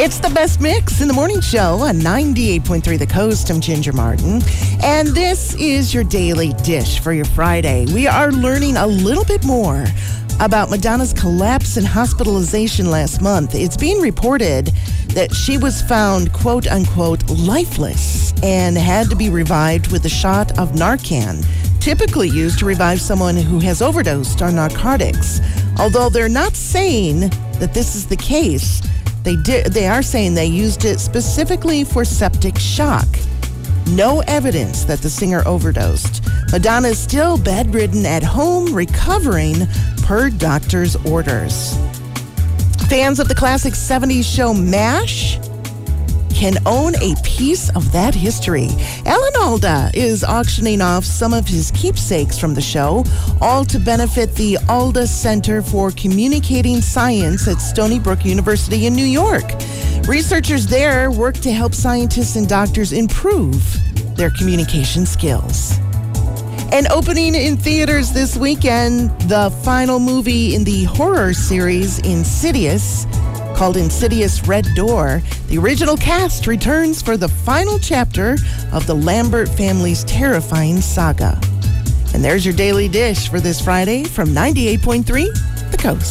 It's the best mix in the morning show on 98.3 The Coast. I'm Ginger Martin. And this is your daily dish for your Friday. We are learning a little bit more about Madonna's collapse and hospitalization last month. It's being reported that she was found, quote unquote, lifeless and had to be revived with a shot of Narcan, typically used to revive someone who has overdosed on narcotics. Although they're not saying that this is the case, they did they are saying they used it specifically for septic shock. No evidence that the singer overdosed. Madonna is still bedridden at home recovering per doctor's orders. Fans of the classic 70s show MASH can own a piece of that history. Alan Alda is auctioning off some of his keepsakes from the show, all to benefit the Alda Center for Communicating Science at Stony Brook University in New York. Researchers there work to help scientists and doctors improve their communication skills. And opening in theaters this weekend, the final movie in the horror series Insidious called Insidious Red Door. The original cast returns for the final chapter of the Lambert family's terrifying saga. And there's your daily dish for this Friday from 98.3 The Coast.